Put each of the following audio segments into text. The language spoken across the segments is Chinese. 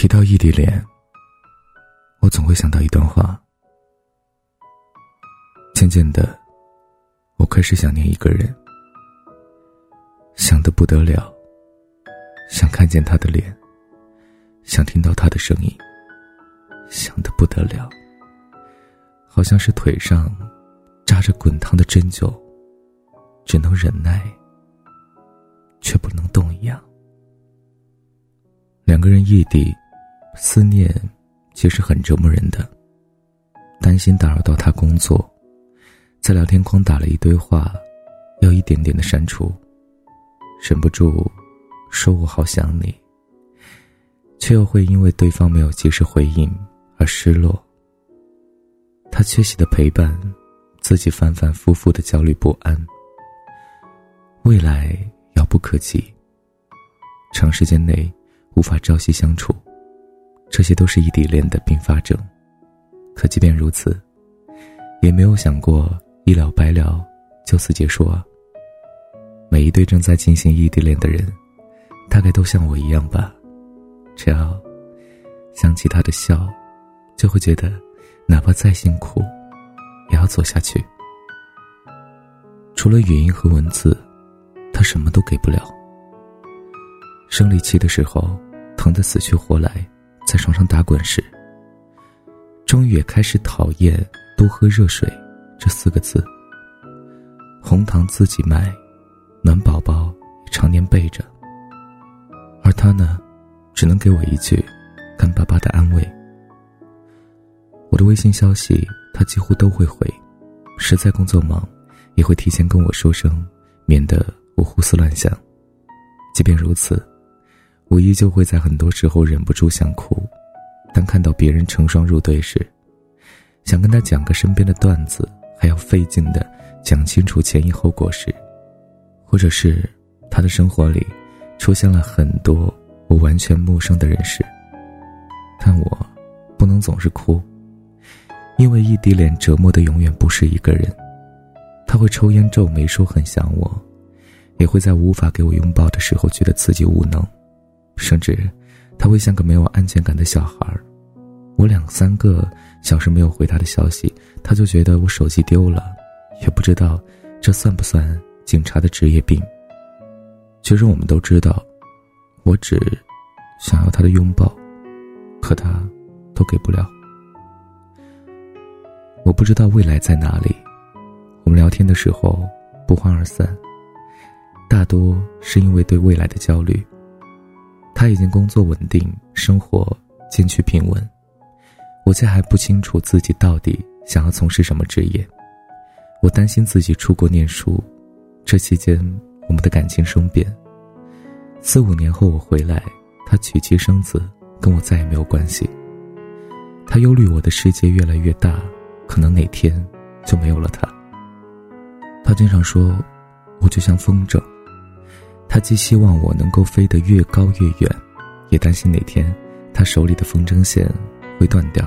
提到异地恋，我总会想到一段话。渐渐的，我开始想念一个人，想得不得了，想看见他的脸，想听到他的声音，想得不得了，好像是腿上扎着滚烫的针灸，只能忍耐，却不能动一样。两个人异地，思念其实很折磨人的。担心打扰到他工作，在聊天框打了一堆话，要一点点的删除。忍不住说我好想你，却又会因为对方没有及时回应而失落。他缺席的陪伴，自己反反复复的焦虑不安。未来遥不可及，长时间内。无法朝夕相处，这些都是异地恋的并发症。可即便如此，也没有想过一了百了，就此结束啊。每一对正在进行异地恋的人，大概都像我一样吧。只要想起他的笑，就会觉得，哪怕再辛苦，也要走下去。除了语音和文字，他什么都给不了。生理期的时候，疼得死去活来，在床上打滚时，终于也开始讨厌“多喝热水”这四个字。红糖自己买，暖宝宝常年备着。而他呢，只能给我一句干巴巴的安慰。我的微信消息他几乎都会回，实在工作忙，也会提前跟我说声，免得我胡思乱想。即便如此。我依旧会在很多时候忍不住想哭，当看到别人成双入对时，想跟他讲个身边的段子，还要费劲的讲清楚前因后果时，或者是他的生活里出现了很多我完全陌生的人时，但我不能总是哭，因为异地恋折磨的永远不是一个人，他会抽烟皱眉说很想我，也会在无法给我拥抱的时候觉得自己无能。甚至，他会像个没有安全感的小孩儿。我两三个小时没有回他的消息，他就觉得我手机丢了，也不知道这算不算警察的职业病。其实我们都知道，我只想要他的拥抱，可他都给不了。我不知道未来在哪里，我们聊天的时候不欢而散，大多是因为对未来的焦虑。他已经工作稳定，生活渐趋平稳，我却还不清楚自己到底想要从事什么职业。我担心自己出国念书，这期间我们的感情生变。四五年后我回来，他娶妻生子，跟我再也没有关系。他忧虑我的世界越来越大，可能哪天就没有了他。他经常说，我就像风筝。他既希望我能够飞得越高越远，也担心哪天他手里的风筝线会断掉。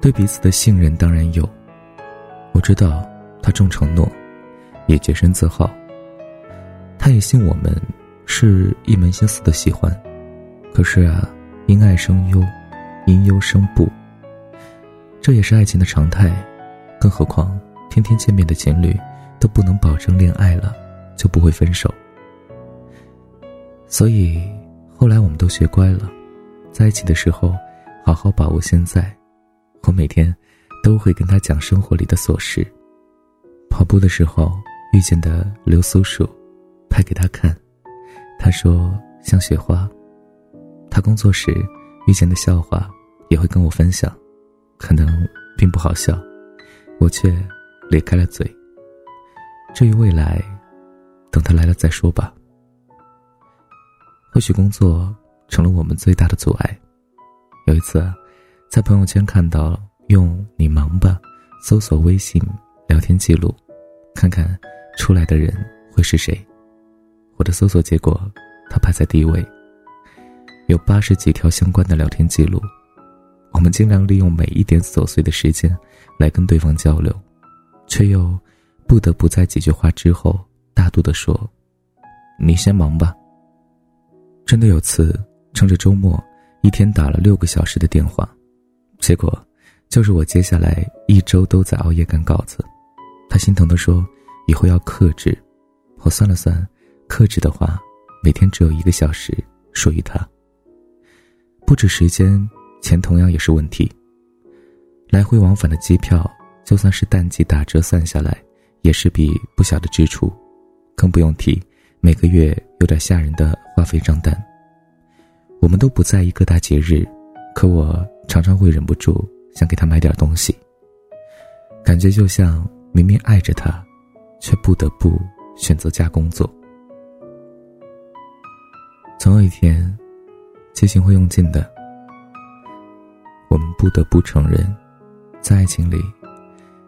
对彼此的信任当然有，我知道他重承诺，也洁身自好。他也信我们是一门心思的喜欢，可是啊，因爱生忧，因忧生不，这也是爱情的常态。更何况天天见面的情侣都不能保证恋爱了就不会分手。所以，后来我们都学乖了，在一起的时候，好好把握现在。我每天都会跟他讲生活里的琐事。跑步的时候遇见的流苏树，拍给他看，他说像雪花。他工作时遇见的笑话，也会跟我分享，可能并不好笑，我却咧开了嘴。至于未来，等他来了再说吧。或许工作成了我们最大的阻碍。有一次，在朋友圈看到用“你忙吧”搜索微信聊天记录，看看出来的人会是谁。我的搜索结果，他排在第一位，有八十几条相关的聊天记录。我们尽量利用每一点琐碎的时间来跟对方交流，却又不得不在几句话之后大度地说：“你先忙吧。”真的有次，趁着周末，一天打了六个小时的电话，结果就是我接下来一周都在熬夜赶稿子。他心疼地说：“以后要克制。”我算了算，克制的话，每天只有一个小时属于他。不止时间，钱同样也是问题。来回往返的机票，就算是淡季打折算下来，也是笔不小的支出，更不用提每个月有点吓人的话费账单。我们都不在意各大节日，可我常常会忍不住想给他买点东西。感觉就像明明爱着他，却不得不选择加工作。总有一天，激情会用尽的。我们不得不承认，在爱情里，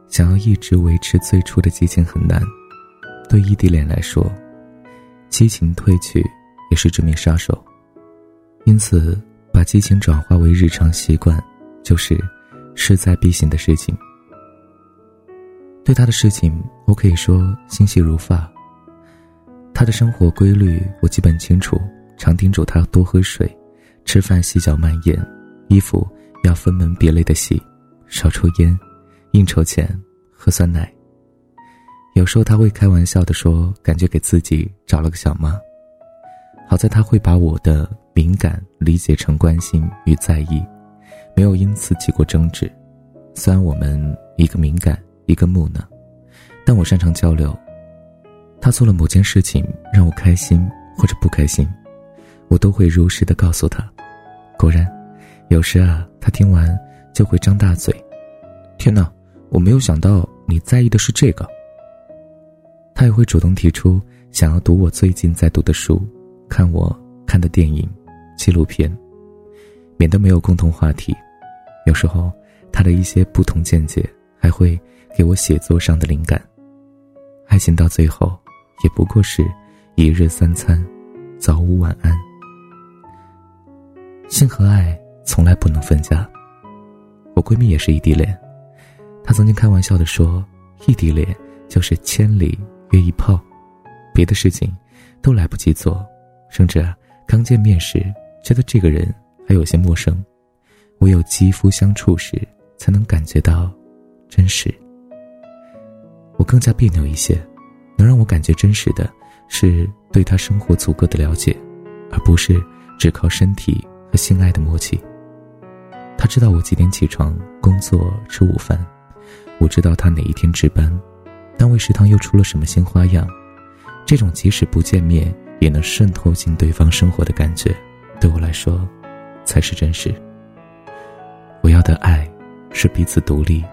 想要一直维持最初的激情很难。对异地恋来说，激情褪去也是致命杀手。因此，把激情转化为日常习惯，就是势在必行的事情。对他的事情，我可以说心细如发。他的生活规律我基本清楚，常叮嘱他多喝水，吃饭细嚼慢咽，衣服要分门别类的洗，少抽烟，应酬前喝酸奶。有时候他会开玩笑的说，感觉给自己找了个小妈。好在他会把我的敏感理解成关心与在意，没有因此起过争执。虽然我们一个敏感，一个木讷，但我擅长交流。他做了某件事情让我开心或者不开心，我都会如实的告诉他。果然，有时啊，他听完就会张大嘴：“天哪，我没有想到你在意的是这个。”他也会主动提出想要读我最近在读的书。看我看的电影、纪录片，免得没有共同话题。有时候，他的一些不同见解还会给我写作上的灵感。爱情到最后，也不过是一日三餐、早午晚安。性和爱从来不能分家。我闺蜜也是异地恋，她曾经开玩笑的说：“异地恋就是千里约一炮，别的事情都来不及做。”甚至刚见面时觉得这个人还有些陌生，唯有肌肤相处时才能感觉到真实。我更加别扭一些，能让我感觉真实的是对他生活足够的了解，而不是只靠身体和性爱的默契。他知道我几点起床、工作、吃午饭，我知道他哪一天值班，单位食堂又出了什么新花样。这种即使不见面。也能渗透进对方生活的感觉，对我来说，才是真实。我要的爱，是彼此独立，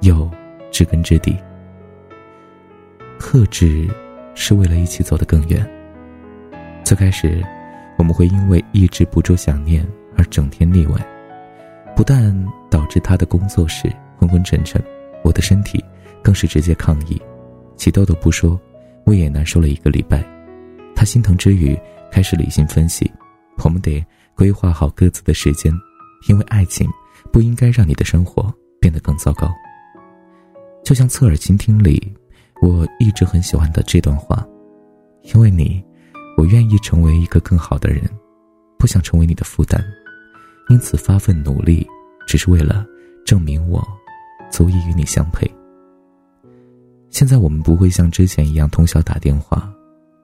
又知根知底。克制，是为了一起走得更远。最开始，我们会因为抑制不住想念而整天腻歪，不但导致他的工作室昏昏沉沉，我的身体更是直接抗议，起痘痘不说，胃也难受了一个礼拜。他心疼之余，开始理性分析：我们得规划好各自的时间，因为爱情不应该让你的生活变得更糟糕。就像侧耳倾听里，我一直很喜欢的这段话：因为你，我愿意成为一个更好的人，不想成为你的负担，因此发奋努力，只是为了证明我足以与你相配。现在我们不会像之前一样通宵打电话。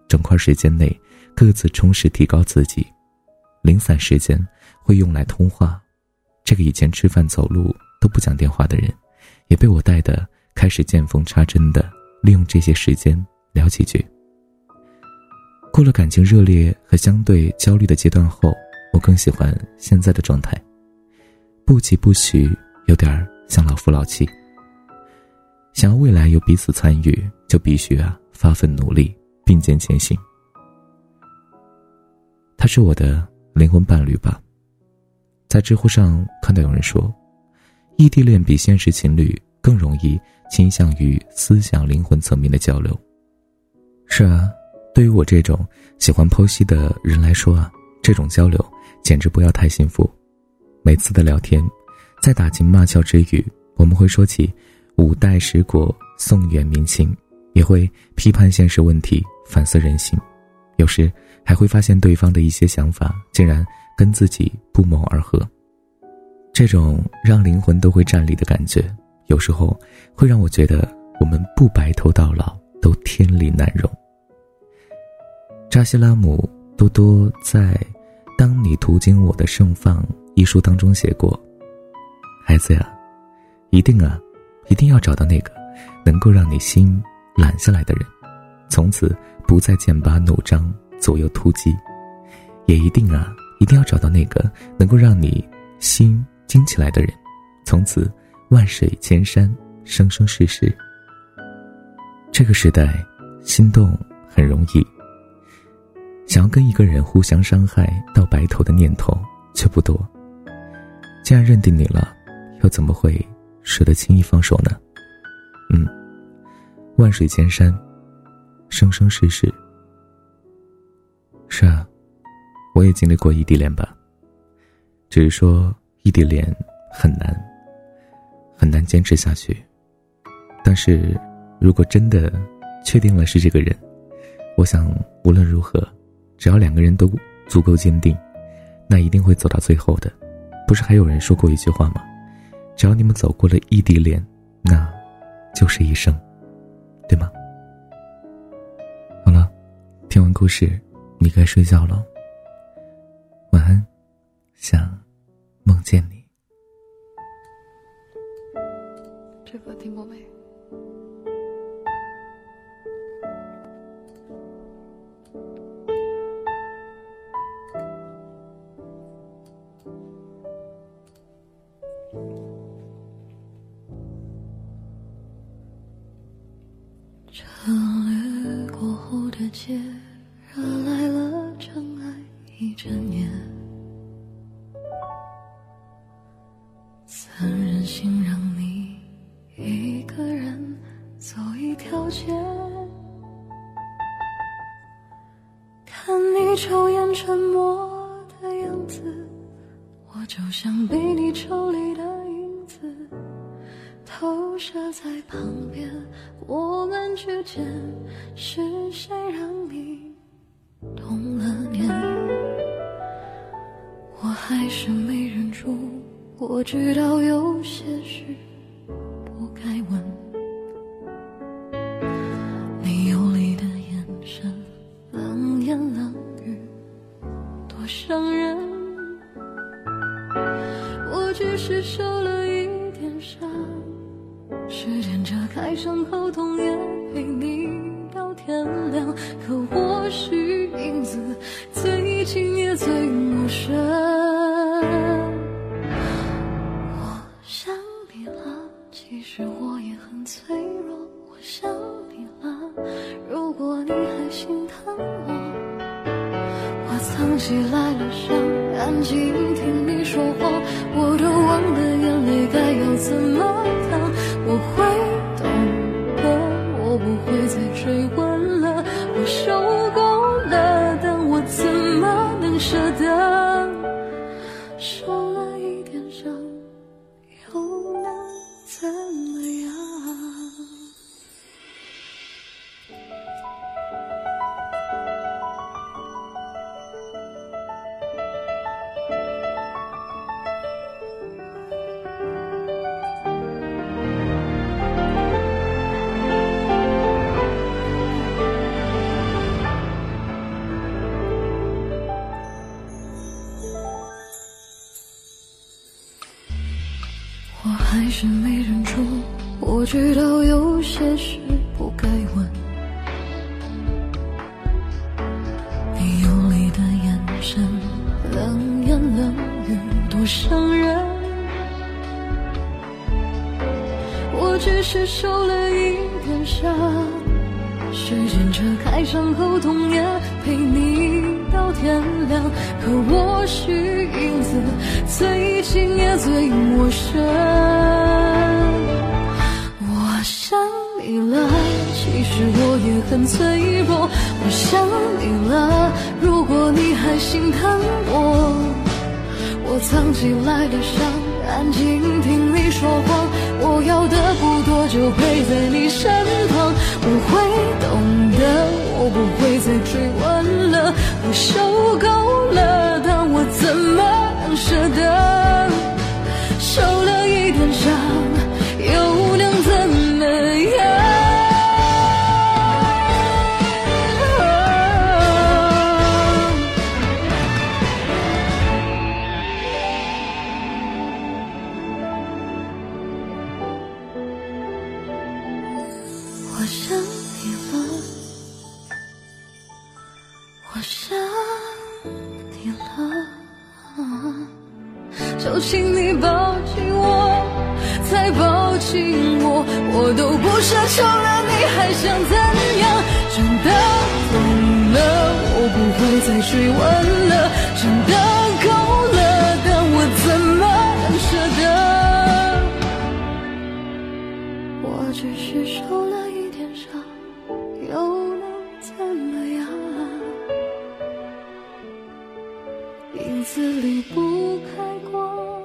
整块时间内，各自充实提高自己，零散时间会用来通话。这个以前吃饭走路都不讲电话的人，也被我带的开始见缝插针的利用这些时间聊几句。过了感情热烈和相对焦虑的阶段后，我更喜欢现在的状态，不急不徐，有点像老夫老妻。想要未来有彼此参与，就必须啊发奋努力。并肩前行，他是我的灵魂伴侣吧？在知乎上看到有人说，异地恋比现实情侣更容易倾向于思想灵魂层面的交流。是啊，对于我这种喜欢剖析的人来说啊，这种交流简直不要太幸福。每次的聊天，在打情骂俏之余，我们会说起五代十国、宋元明清。也会批判现实问题，反思人性，有时还会发现对方的一些想法竟然跟自己不谋而合。这种让灵魂都会站立的感觉，有时候会让我觉得我们不白头到老都天理难容。扎西拉姆多多在《当你途经我的盛放》一书当中写过：“孩子呀，一定啊，一定要找到那个能够让你心懒下来的人，从此不再剑拔弩张、左右突击；也一定啊，一定要找到那个能够让你心。”惊起来的人，从此万水千山，生生世世。这个时代，心动很容易，想要跟一个人互相伤害到白头的念头却不多。既然认定你了，又怎么会舍得轻易放手呢？嗯，万水千山，生生世世。是啊，我也经历过异地恋吧，只是说。异地恋很难，很难坚持下去。但是，如果真的确定了是这个人，我想无论如何，只要两个人都足够坚定，那一定会走到最后的。不是还有人说过一句话吗？只要你们走过了异地恋，那就是一生，对吗？好了，听完故事，你该睡觉了。晚安，想。梦见你，这歌听过没？车掠过后的街，惹来了尘埃一整夜。心让你一个人走一条街，看你抽烟沉默的样子，我就像被你抽离的影子，投射在旁边。我们之间是谁让你动了念？我还是没忍住。我知道有些事还是没忍住，我知道有些事不该问。你游离的眼神，冷言冷语，多伤人。我只是受了一点伤，时间遮开伤口痛，也陪你到天亮。可我是影子最近也最陌生。我想你了。其实我也很脆弱，我想你了。如果你还心疼我，我藏起来的伤，安静听你说谎。我要的不多，就陪在你身旁。我会懂得，我不会再追问了。我就请你抱紧我，再抱紧我，我都不奢求了，你还想怎样？真的疯了，我不会再追问了，真的可离不开光。